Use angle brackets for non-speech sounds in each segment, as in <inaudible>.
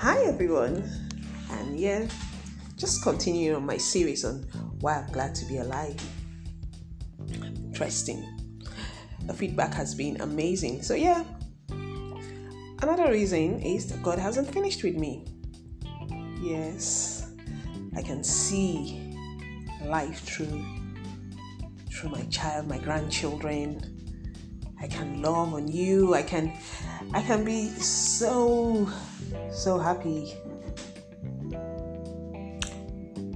Hi everyone, and yeah, just continuing on my series on why I'm glad to be alive. Interesting. The feedback has been amazing. So, yeah, another reason is that God hasn't finished with me. Yes, I can see life through through my child, my grandchildren. I can love on you. I can I can be so so happy.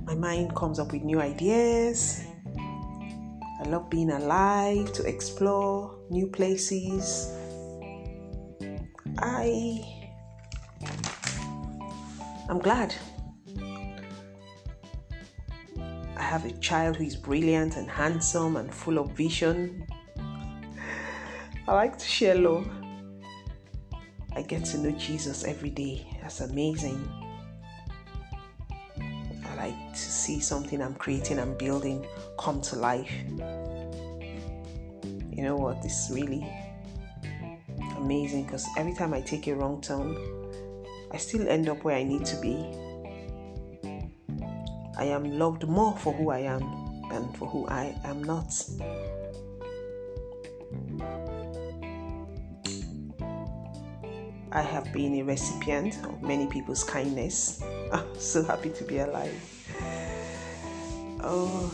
My mind comes up with new ideas. I love being alive, to explore new places. I I'm glad. I have a child who is brilliant and handsome and full of vision. I like to share love. I get to know Jesus every day. That's amazing. I like to see something I'm creating and building come to life. You know what? It's really amazing because every time I take a wrong turn, I still end up where I need to be. I am loved more for who I am than for who I am not. I have been a recipient of many people's kindness. <laughs> I'm so happy to be alive. Oh,